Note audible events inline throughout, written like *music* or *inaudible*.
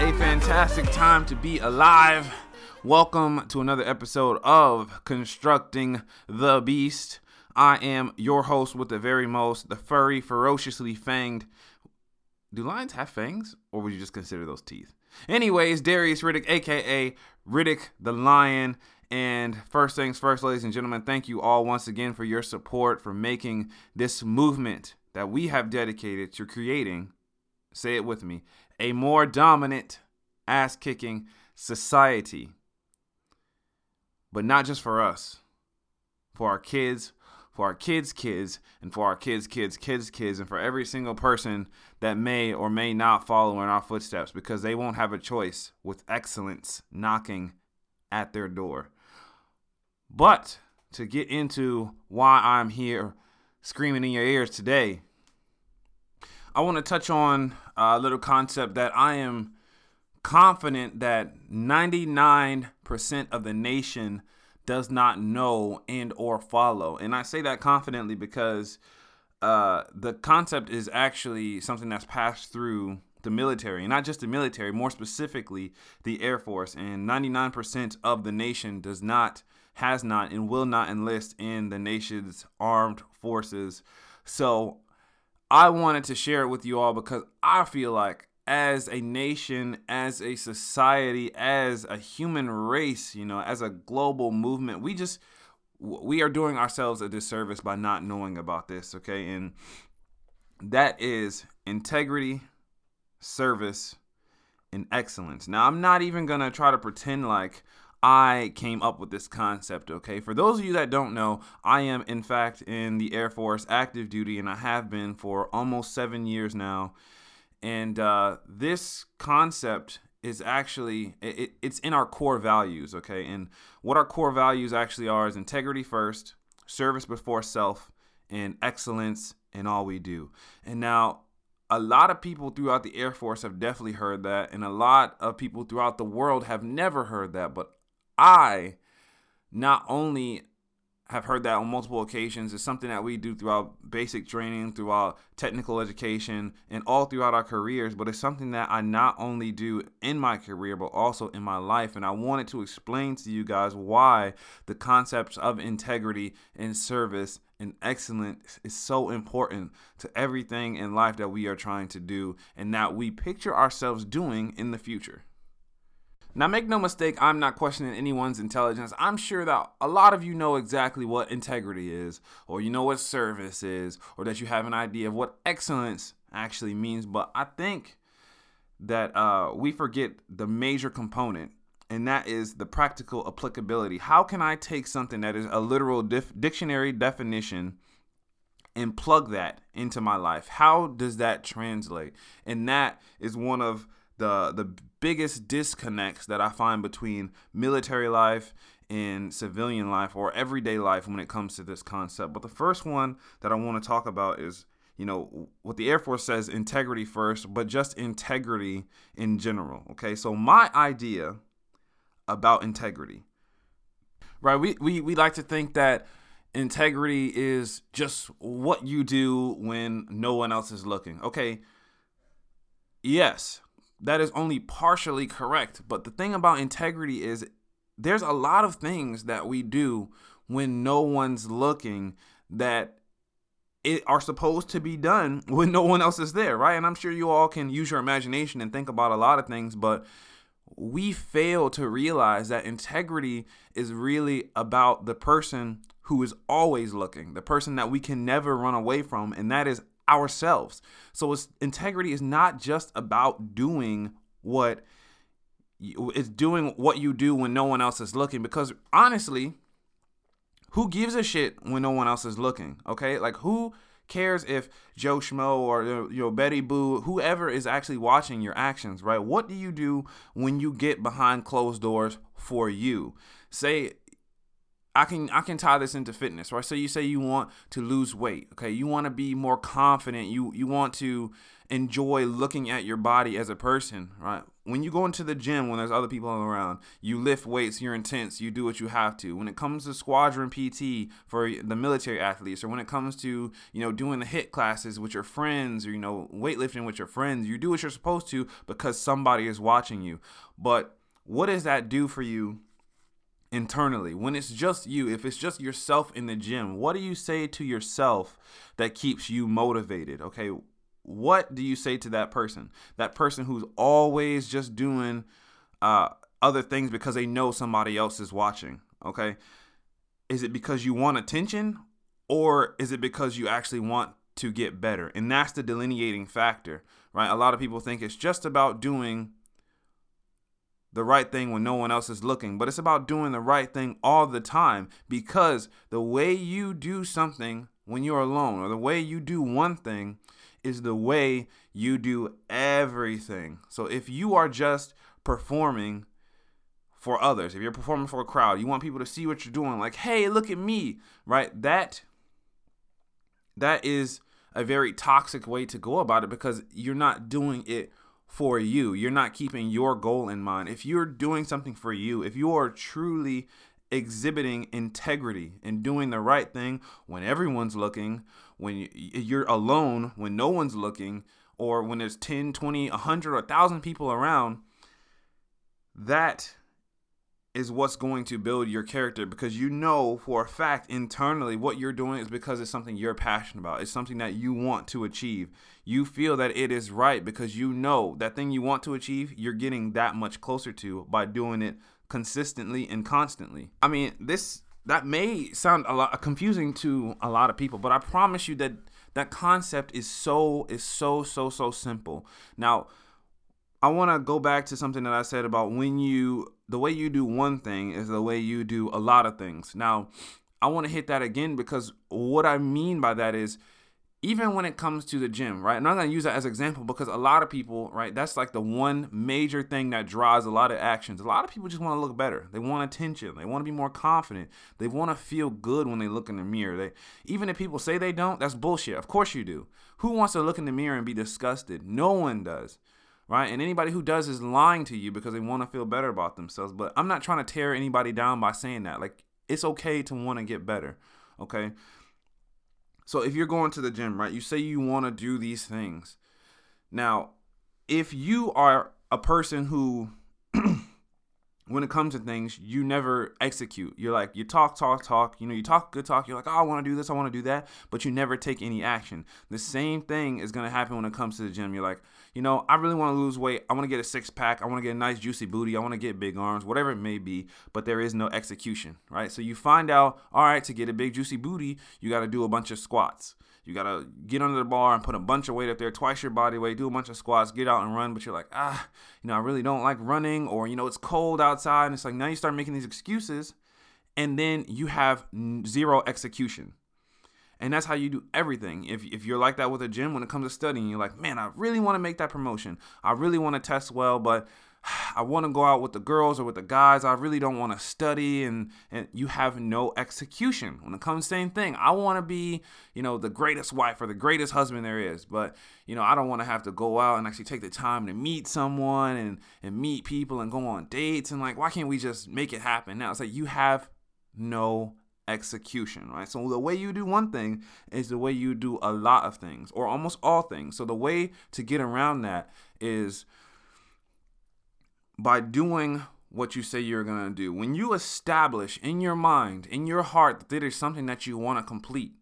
a fantastic time to be alive. Welcome to another episode of Constructing the Beast. I am your host with the very most, the furry, ferociously fanged. Do lions have fangs, or would you just consider those teeth? Anyways, Darius Riddick, aka Riddick the Lion. And first things first, ladies and gentlemen, thank you all once again for your support for making this movement that we have dedicated to creating, say it with me, a more dominant, ass kicking society. But not just for us, for our kids, for our kids' kids, and for our kids' kids' kids' kids, and for every single person that may or may not follow in our footsteps because they won't have a choice with excellence knocking at their door. But to get into why I'm here screaming in your ears today, I want to touch on a little concept that I am confident that 99% of the nation does not know and or follow. And I say that confidently because uh, the concept is actually something that's passed through the military, and not just the military, more specifically the Air Force. And 99% of the nation does not, has not, and will not enlist in the nation's armed forces. So I wanted to share it with you all because I feel like as a nation, as a society, as a human race, you know, as a global movement, we just we are doing ourselves a disservice by not knowing about this, okay? And that is integrity, service, and excellence. Now, I'm not even going to try to pretend like I came up with this concept, okay? For those of you that don't know, I am, in fact, in the Air Force active duty, and I have been for almost seven years now. And uh, this concept is actually it, it's in our core values okay and what our core values actually are is integrity first service before self and excellence in all we do and now a lot of people throughout the air force have definitely heard that and a lot of people throughout the world have never heard that but i not only have heard that on multiple occasions. It's something that we do throughout basic training, throughout technical education, and all throughout our careers. But it's something that I not only do in my career, but also in my life. And I wanted to explain to you guys why the concepts of integrity and service and excellence is so important to everything in life that we are trying to do and that we picture ourselves doing in the future. Now, make no mistake, I'm not questioning anyone's intelligence. I'm sure that a lot of you know exactly what integrity is, or you know what service is, or that you have an idea of what excellence actually means. But I think that uh, we forget the major component, and that is the practical applicability. How can I take something that is a literal dif- dictionary definition? and plug that into my life. How does that translate? And that is one of the the biggest disconnects that I find between military life and civilian life or everyday life when it comes to this concept. But the first one that I want to talk about is you know what the air force says integrity first but just integrity in general okay? So my idea about integrity right? We, we we like to think that integrity is just what you do when no one else is looking okay? Yes that is only partially correct. But the thing about integrity is there's a lot of things that we do when no one's looking that it are supposed to be done *laughs* when no one else is there, right? And I'm sure you all can use your imagination and think about a lot of things, but we fail to realize that integrity is really about the person who is always looking, the person that we can never run away from, and that is ourselves. So it's, integrity is not just about doing what it's doing what you do when no one else is looking because honestly who gives a shit when no one else is looking okay? Like who cares if joe schmo or you know betty boo whoever is actually watching your actions right? What do you do when you get behind closed doors for you? Say I can I can tie this into fitness, right? So you say you want to lose weight, okay? You want to be more confident. You you want to enjoy looking at your body as a person, right? When you go into the gym when there's other people around, you lift weights, you're intense, you do what you have to. When it comes to squadron PT for the military athletes, or when it comes to, you know, doing the HIIT classes with your friends, or, you know, weightlifting with your friends, you do what you're supposed to because somebody is watching you. But what does that do for you internally when it's just you if it's just yourself in the gym what do you say to yourself that keeps you motivated okay? What do you say to that person? That person who's always just doing uh, other things because they know somebody else is watching okay? Is it because you want attention or is it because you actually want to get better? And that's the delineating factor right? A lot of people think it's just about doing the right thing when no one else is looking, but it's about doing the right thing all the time because the way you do something when you're alone or the way you do one thing is the way you do everything. So if you are just performing for others, if you're performing for a crowd, you want people to see what you're doing like, "Hey, look at me." Right? That that is a very toxic way to go about it because you're not doing it for you. You're not keeping your goal in mind. If you're doing something for you, if you are truly exhibiting integrity and doing the right thing when everyone's looking, when you're alone, when no one's looking, or when there's 10, 20, 100, or 1,000 people around, that is what's going to build your character because you know for a fact internally what you're doing is because it's something you're passionate about. It's something that you want to achieve. You feel that it is right because you know that thing you want to achieve, you're getting that much closer to by doing it consistently and constantly. I mean, this that may sound a lot confusing to a lot of people, but I promise you that that concept is so is so so so simple. Now, I want to go back to something that I said about when you the way you do one thing is the way you do a lot of things. Now, I want to hit that again because what I mean by that is even when it comes to the gym, right? And I'm going to use that as an example because a lot of people, right? That's like the one major thing that drives a lot of actions. A lot of people just want to look better. They want attention. They want to be more confident. They want to feel good when they look in the mirror. They even if people say they don't, that's bullshit. Of course you do. Who wants to look in the mirror and be disgusted? No one does right? And anybody who does is lying to you because they want to feel better about themselves. But I'm not trying to tear anybody down by saying that. Like, it's okay to want to get better, okay? So if you're going to the gym, right, you say you want to do these things. Now, if you are a person who when it comes to things, you never execute. You're like, you talk, talk, talk. You know, you talk good talk. You're like, oh, I want to do this, I want to do that, but you never take any action. The same thing is going to happen when it comes to the gym. You're like, you know, I really want to lose weight. I want to get a six pack. I want to get a nice, juicy booty. I want to get big arms, whatever it may be, but there is no execution, right? So you find out, all right, to get a big, juicy booty, you got to do a bunch of squats. You gotta get under the bar and put a bunch of weight up there, twice your body weight, do a bunch of squats, get out and run. But you're like, ah, you know, I really don't like running, or you know, it's cold outside. And it's like now you start making these excuses, and then you have zero execution. And that's how you do everything. If, if you're like that with a gym when it comes to studying, you're like, man, I really want to make that promotion. I really want to test well, but I want to go out with the girls or with the guys. I really don't want to study and and you have no execution. When it comes same thing. I want to be, you know, the greatest wife or the greatest husband there is, but you know, I don't want to have to go out and actually take the time to meet someone and and meet people and go on dates and like why can't we just make it happen now? It's like you have no execution, right? So the way you do one thing is the way you do a lot of things or almost all things. So the way to get around that is by doing what you say you're going to do. When you establish in your mind, in your heart, that there is something that you want to complete,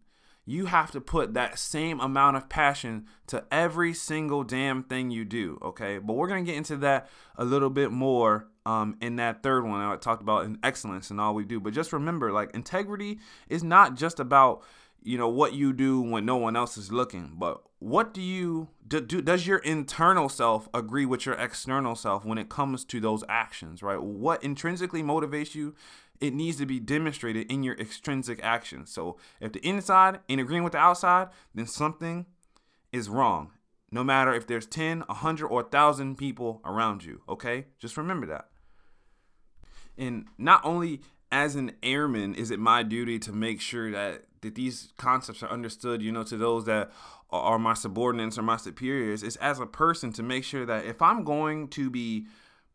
you have to put that same amount of passion to every single damn thing you do, okay? But we're going to get into that a little bit more um, in that third one. I talked about in excellence and all we do. But just remember, like, integrity is not just about you know what you do when no one else is looking but what do you do, do, does your internal self agree with your external self when it comes to those actions right? What intrinsically motivates you it needs to be demonstrated in your extrinsic actions. So if the inside ain't agreeing with the outside then something is wrong no matter if there's 10 100 or 1000 people around you okay? Just remember that. And not only as an airman, is it my duty to make sure that that these concepts are understood, you know, to those that are my subordinates or my superiors, is as a person to make sure that if I'm going to be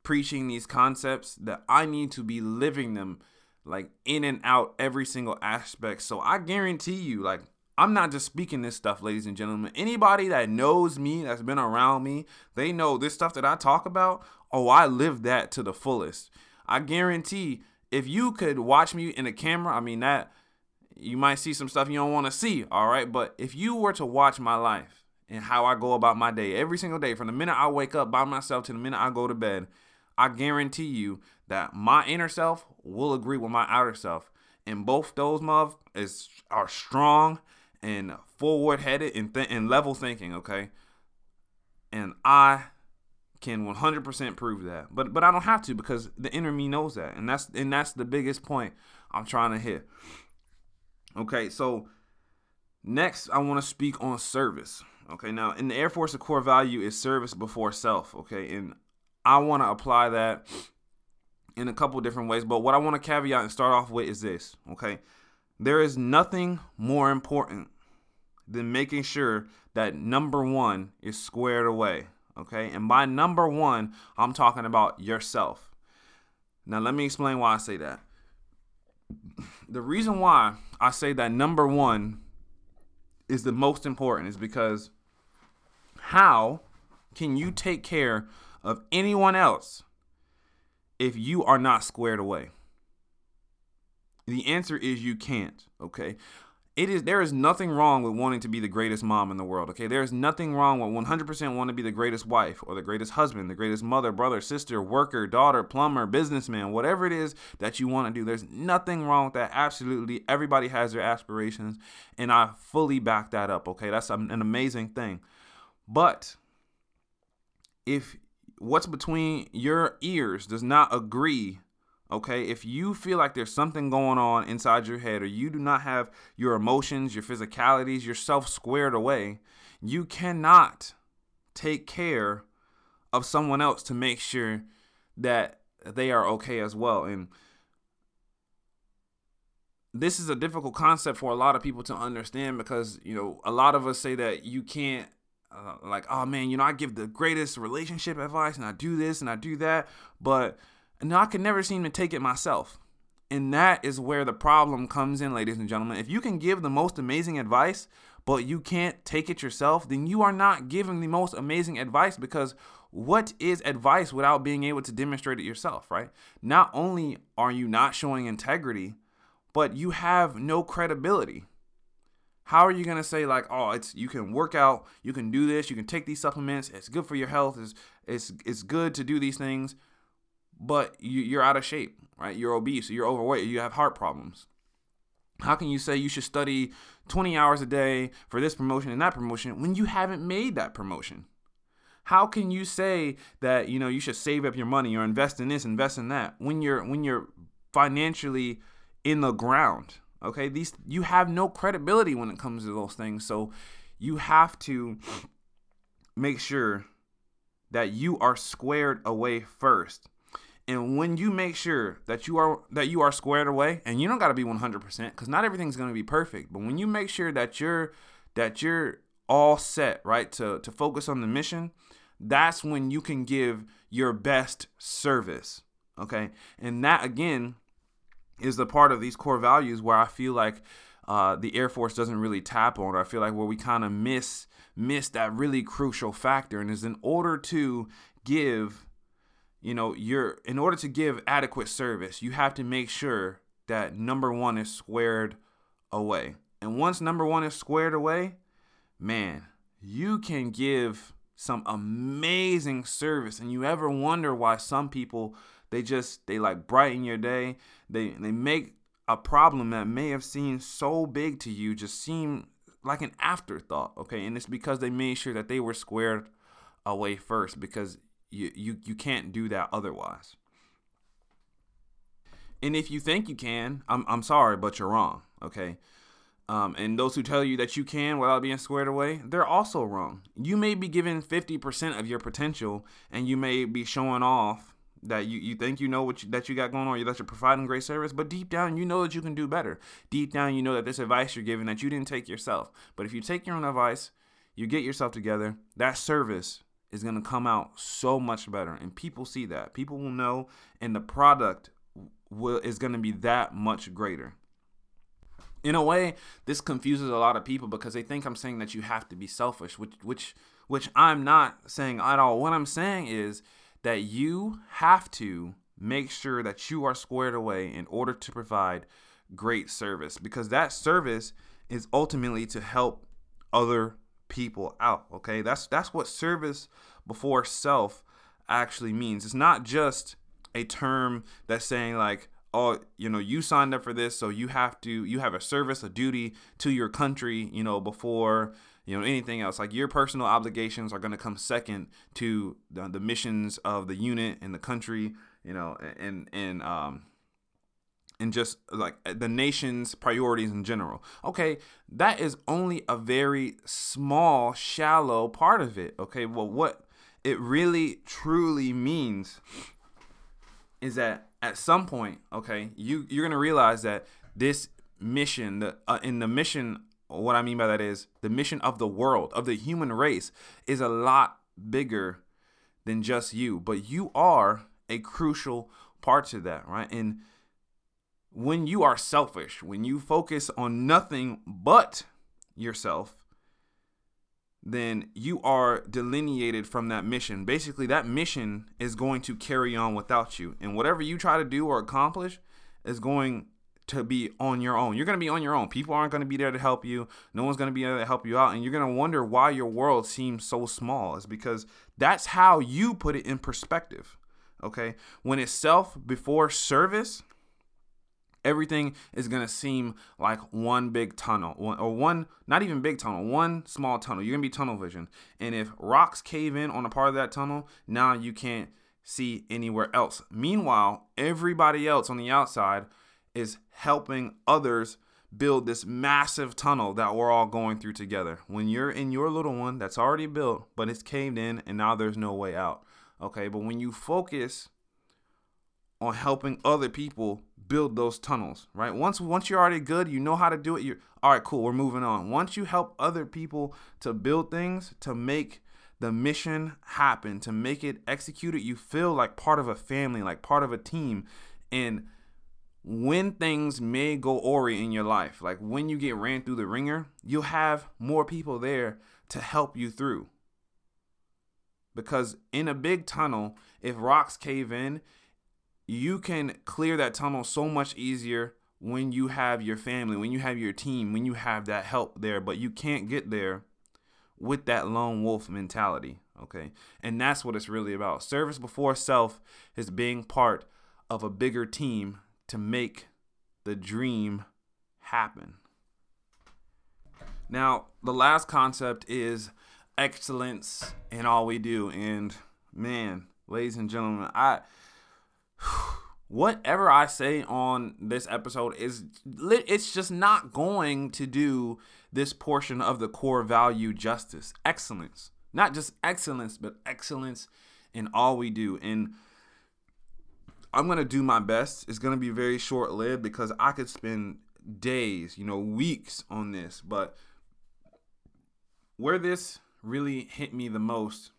preaching these concepts, that I need to be living them like in and out every single aspect. So I guarantee you, like, I'm not just speaking this stuff, ladies and gentlemen. Anybody that knows me, that's been around me, they know this stuff that I talk about. Oh, I live that to the fullest. I guarantee if you could watch me in a camera, I mean, that you might see some stuff you don't want to see, all right? But if you were to watch my life and how I go about my day every single day, from the minute I wake up by myself to the minute I go to bed, I guarantee you that my inner self will agree with my outer self. And both those mother is are strong and forward headed and, th- and level thinking, okay? And I can 100% prove that. But but I don't have to because the inner me knows that. And that's and that's the biggest point I'm trying to hit. Okay, so next I want to speak on service. Okay, now in the Air Force, the core value is service before self. Okay, and I want to apply that in a couple different ways. But what I want to caveat and start off with is this. Okay, there is nothing more important than making sure that number one is squared away. Okay, and by number one, I'm talking about yourself. Now, let me explain why I say that *laughs* the reason why I say that number one is the most important is because how can you take care of anyone else if you are not squared away? The answer is you can't, okay? It is there is nothing wrong with wanting to be the greatest mom in the world okay? There is nothing wrong with 100% want to be the greatest wife or the greatest husband the greatest mother brother sister worker daughter plumber businessman whatever it is that you want to do. There's nothing wrong with that. Absolutely everybody has their aspirations and i fully back that up okay? That's an amazing thing. But if what's between your ears does not agree Okay, if you feel like there's something going on inside your head, or you do not have your emotions, your physicalities, yourself squared away, you cannot take care of someone else to make sure that they are okay as well. And this is a difficult concept for a lot of people to understand because, you know, a lot of us say that you can't uh, like, oh man, you know, I give the greatest relationship advice and I do this and I do that, but and I can never seem to take it myself. And that is where the problem comes in, ladies and gentlemen. If you can give the most amazing advice, but you can't take it yourself, then you are not giving the most amazing advice because what is advice without being able to demonstrate it yourself, right? Not only are you not showing integrity, but you have no credibility. How are you to say like, "Oh, it's you can work out, you can do this, you can take these supplements, it's good for your health, it's it's it's good to do these things." But you, are out of shape, right? You're obese, you're overweight, you have heart problems. How can you say you should study 20 hours a day for this promotion and that promotion when you haven't made that promotion? How can you say that you know you should save up your money or invest in this, invest in that when you're when you're financially in the ground? Okay, these you have no credibility when it comes to those things. So you have to make sure that you are squared away first and when you make sure that you are that you are squared away, and you don't got to be 100% because not everything's going to be perfect, but when you make sure that you're that you're all set, right, to to focus on the mission, that's when you can give your best service. Okay, and that again is the part of these core values where I feel like uh, the Air Force doesn't really tap on. Or I feel like where we kind of miss miss that really crucial factor, and is in order to give you know, you're in order to give adequate service, you have to make sure that number one is squared away. And once number one is squared away, man, you can give some amazing service. And you ever wonder why some people they just they like brighten your day. They they make a problem that may have seemed so big to you just seem like an afterthought. Okay, and it's because they made sure that they were squared away first because you, you, you can't do that otherwise. And if you think you can, I'm, I'm sorry, but you're wrong, okay? Um, and those who tell you that you can without being squared away, they're also wrong. You may be given 50% of your potential and you may be showing off that you, you think you know what you, that you got going on, that you're providing great service, but deep down you know that you can do better. Deep down you know that this advice you're giving that you didn't take yourself. But if you take your own advice, you get yourself together, that service is going to come out so much better and people see that. People will know and the product will is going to be that much greater. In a way, this confuses a lot of people because they think I'm saying that you have to be selfish, which which which I'm not saying at all. What I'm saying is that you have to make sure that you are squared away in order to provide great service because that service is ultimately to help other people out okay? That's that's what service before self actually means. It's not just a term that's saying like oh you know you signed up for this so you have to you have a service a duty to your country you know before you know anything else. Like your personal obligations are going to come second to the, the missions of the unit and the country you know and and um and just like the nation's priorities in general. Okay, that is only a very small, shallow part of it. Okay, well, what it really truly means is that at some point, okay, you you're gonna realize that this mission, the uh, in the mission what I mean by that is the mission of the world, of the human race, is a lot bigger than just you. But you are a crucial part to that, right? And when you are selfish, when you focus on nothing but yourself, then you are delineated from that mission. Basically, that mission is going to carry on without you. And whatever you try to do or accomplish is going to be on your own. You're going to be on your own. People aren't going to be there to help you. No one's going to be there to help you out. And you're going to wonder why your world seems so small. It's because that's how you put it in perspective. Okay. When it's self before service, everything is going to seem like one big tunnel or one not even big tunnel one small tunnel you're going to be tunnel vision and if rocks cave in on a part of that tunnel now you can't see anywhere else meanwhile everybody else on the outside is helping others build this massive tunnel that we're all going through together. When you're in your little one that's already built, but it's caved in and now there's no way out. Okay, but when you focus on helping other people build those tunnels, right? Once once you're already good, you know how to do it. You're all right, cool, we're moving on. Once you help other people to build things, to make the mission happen, to make it executed, you feel like part of a family, like part of a team. And when things may go awry in your life, like when you get ran through the ringer, you'll have more people there to help you through. Because in a big tunnel, if rocks cave in, you can clear that tunnel so much easier when you have your family, when you have your team, when you have that help there, but you can't get there with that lone wolf mentality, okay? And that's what it's really about. Service before self is being part of a bigger team to make the dream happen. Now, the last concept is excellence in all we do. And man, ladies and gentlemen, I whatever I say on this episode is it's just not going to do this portion of the core value justice. Excellence. Not just excellence, but excellence in all we do. And I'm gonna do my best. It's gonna be very short lived because I could spend days, you know, weeks on this. But where this really hit me the most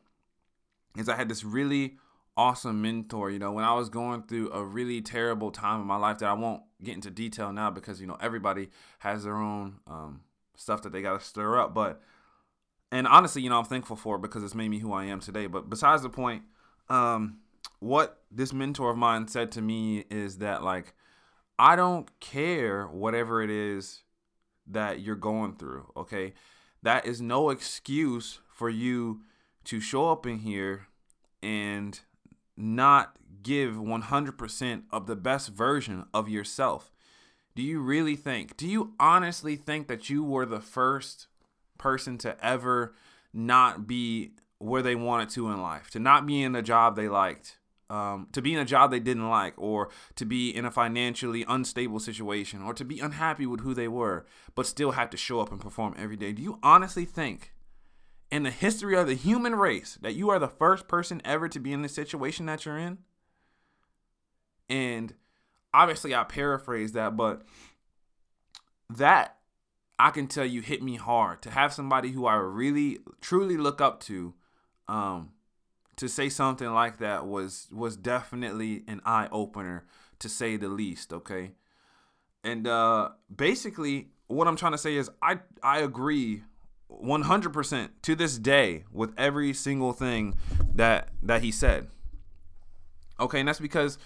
is I had this really awesome mentor. You know, when I was going through a really terrible time in my life that I won't get into detail now because you know everybody has their own um, stuff that they got to stir up. But and honestly, you know, I'm thankful for it because it's made me who I am today. But besides the point, um, what this mentor of mine said to me is that like I don't care whatever it is that you're going through, okay? That is no excuse for you to show up in here and not give 100% of the best version of yourself. Do you really think, do you honestly think that you were the first person to ever not be where they wanted to in life, to not be in a job they liked, um, to be in a job they didn't like, or to be in a financially unstable situation, or to be unhappy with who they were, but still have to show up and perform every day. Do you honestly think, in the history of the human race, that you are the first person ever to be in the situation that you're in? And obviously I paraphrase that, but that I can tell you hit me hard to have somebody who I really truly look up to um to say something like that was was definitely an eye opener to say the least, okay? And uh basically what I'm trying to say is I I agree 100% to this day with every single thing that that he said. Okay, and that's because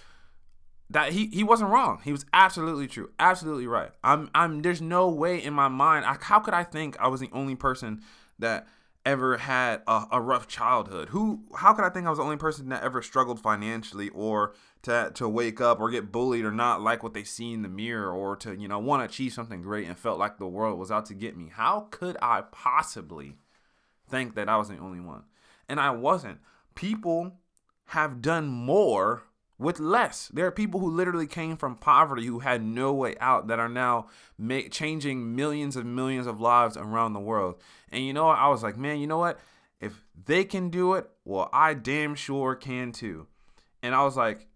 that he he wasn't wrong. He was absolutely true, absolutely right. I'm I'm there's no way in my mind. I, how could I think I was the only person that ever had a, a rough childhood? Who how could I think I was the only person that ever struggled financially or to to wake up or get bullied or not like what they see in the mirror or to you know want to achieve something great and felt like the world was out to get me? How could I possibly think that I was the only one? And I wasn't. People have done more with less. There are people who literally came from poverty who had no way out that are now changing millions and millions of lives around the world. And you know? I was like, man, you know what? If they can do it, well, I damn sure can too. And I was like,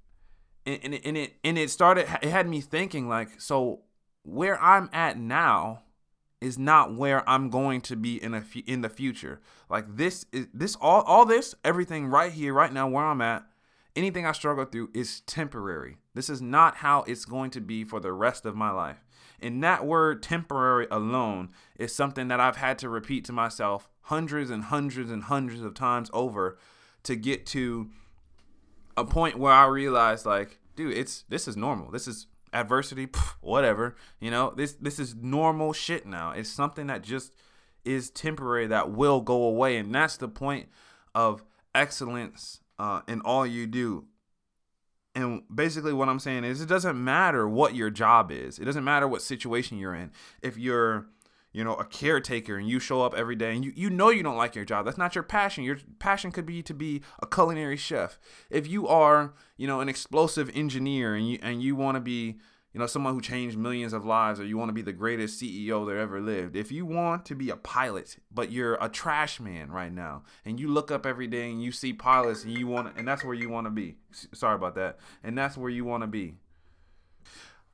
and, and, and it and it started. It had me thinking like, so where I'm at now is not where I'm going to be in a in the future. Like this is this all all this everything right here right now where I'm at anything I struggle through is temporary. This is not how it's going to be for the rest of my life. And that word temporary alone is something that I've had to repeat to myself hundreds and hundreds and hundreds of times over to get to a point where I realize like, dude, it's this is normal. This is adversity, *laughs* pff, whatever. You know, this this is normal shit now. It's something that just is temporary that will go away and that's the point of excellence uh, in all you do. And basically, what I'm saying is, it doesn't matter what your job is. It doesn't matter what situation you're in. If you're, you know, a caretaker and you show up every day and you, you know you don't like your job, that's not your passion. Your passion could be to be a culinary chef. If you are, you know, an explosive engineer and you and you want to be you know, someone who changed millions of lives, or you want to be the greatest CEO that ever lived. If you want to be a pilot, but you're a trash man right now, and you look up every day and you see pilots, and you want, and that's where you want to be. Sorry about that, and that's where you want to be.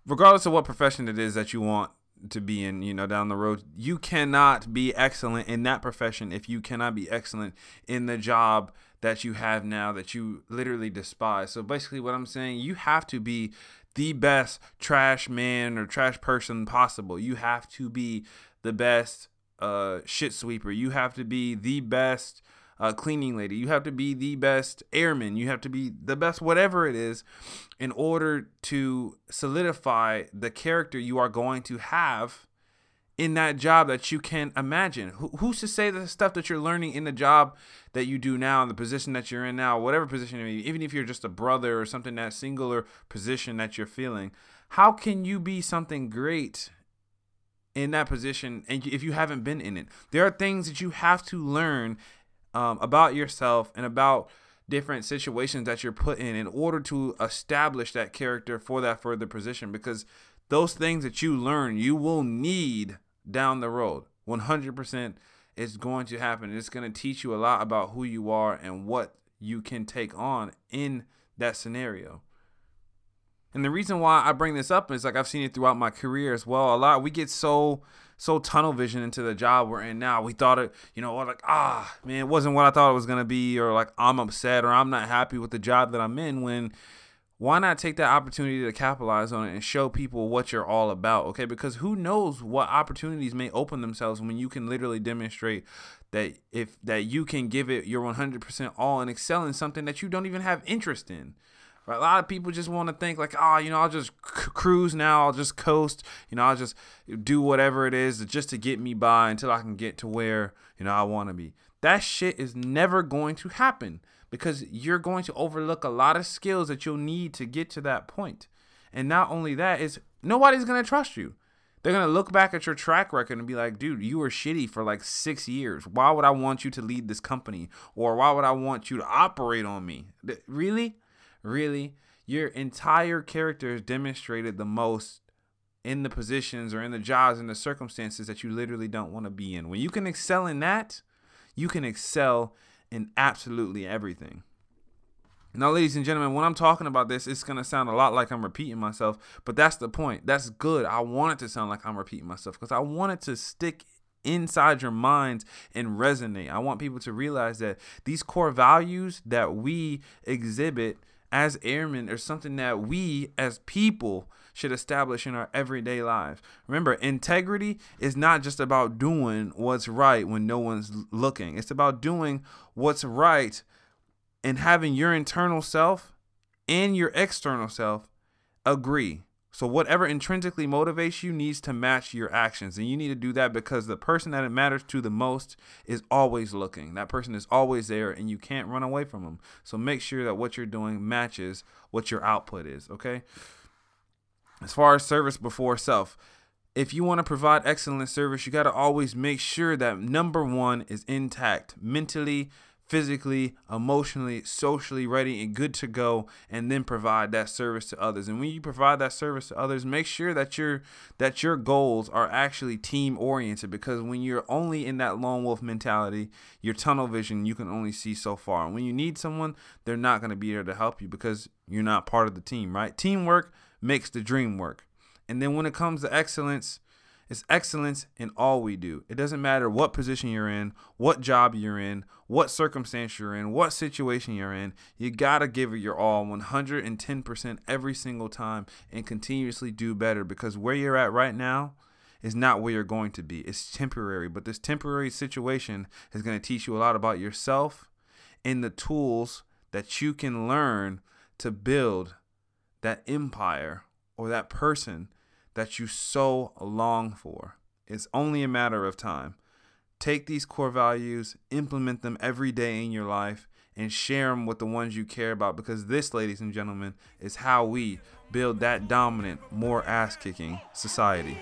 Regardless of what profession it is that you want to be in, you know, down the road, you cannot be excellent in that profession if you cannot be excellent in the job that you have now that you literally despise. So basically, what I'm saying, you have to be the best trash man or trash person possible. You have to be the best uh, shit sweeper. You have to be the best uh, cleaning lady. You have to be the best airman. You have to be the best whatever it is in order to solidify the character you are going to have in that job that you can imagine. Who, who's to say the stuff that you're learning in the job that you do now, in the position that you're in now, whatever position, even if you're just a brother or something that singular position that you're feeling, how can you be something great in that position and if you haven't been in it? There are things that you have to learn um, about yourself and about different situations that you're put in in order to establish that character for that further position because those things that you learn you will need down the road. 100% it's going to happen. It's going to teach you a lot about who you are and what you can take on in that scenario. And the reason why I bring this up is like I've seen it throughout my career as well. A lot we get so so tunnel vision into the job we're in now. We thought it, you know, like ah man, it wasn't what I thought it was gonna be, or like I'm upset or I'm not happy with the job that I'm in when why not take that opportunity to capitalize on it and show people what you're all about okay? Because who knows what opportunities may open themselves when you can literally demonstrate that if that you can give it your 100% all and excel in something that you don't even have interest in. Right? a lot of people just want to think like oh you know i'll just c- cruise now i'll just coast you know i'll just do whatever it is just to get me by until i can get to where you know i want to be. That shit is never going to happen because you're going to overlook a lot of skills that you'll need to get to that point. And not only that is nobody's going to trust you. They're going to look back at your track record and be like, dude, you were shitty for like six years. Why would I want you to lead this company? Or why would I want you to operate on me? Really? Really? Your entire character has demonstrated the most in the positions or in the jobs and the circumstances that you literally don't want to be in. When you can excel in that, you can excel in absolutely everything. Now, ladies and gentlemen, when I'm talking about this, it's going to sound a lot like I'm repeating myself, but that's the point. That's good. I want it to sound like I'm repeating myself because I want it to stick inside your minds and resonate. I want people to realize that these core values that we exhibit as airmen are something that we as people should establish in our everyday lives. Remember, integrity is not just about doing what's right when no one's looking. It's about doing what's right and having your internal self and your external self agree. So whatever intrinsically motivates you needs to match your actions. And you need to do that because the person that it matters to the most is always looking. That person is always there and you can't run away from them. So make sure that what you're doing matches what your output is, okay? As far as service before self, if you want to provide excellent service, you got to always make sure that number 1 is intact mentally, physically, emotionally, socially ready and good to go and then provide that service to others. And when you provide that service to others, make sure that your that your goals are actually team oriented because when you're only in that lone wolf mentality, your tunnel vision, you can only see so far. And when you need someone, they're not going to be there to help you because you're not part of the team, right? Teamwork makes the dream work. And then when it comes to excellence, it's excellence in all we do. It doesn't matter what position you're in, what job you're in, what circumstance you're in, what situation you're in. You got to give it your all 110% every single time and continuously do better because where you're at right now is not where you're going to be. It's temporary, but this temporary situation is going to teach you a lot about yourself and the tools that you can learn to build that empire or that person that you so long for. It's only a matter of time. Take these core values, implement them every day in your life, and share them with the ones you care about because this, ladies and gentlemen, is how we build that dominant, more ass kicking society.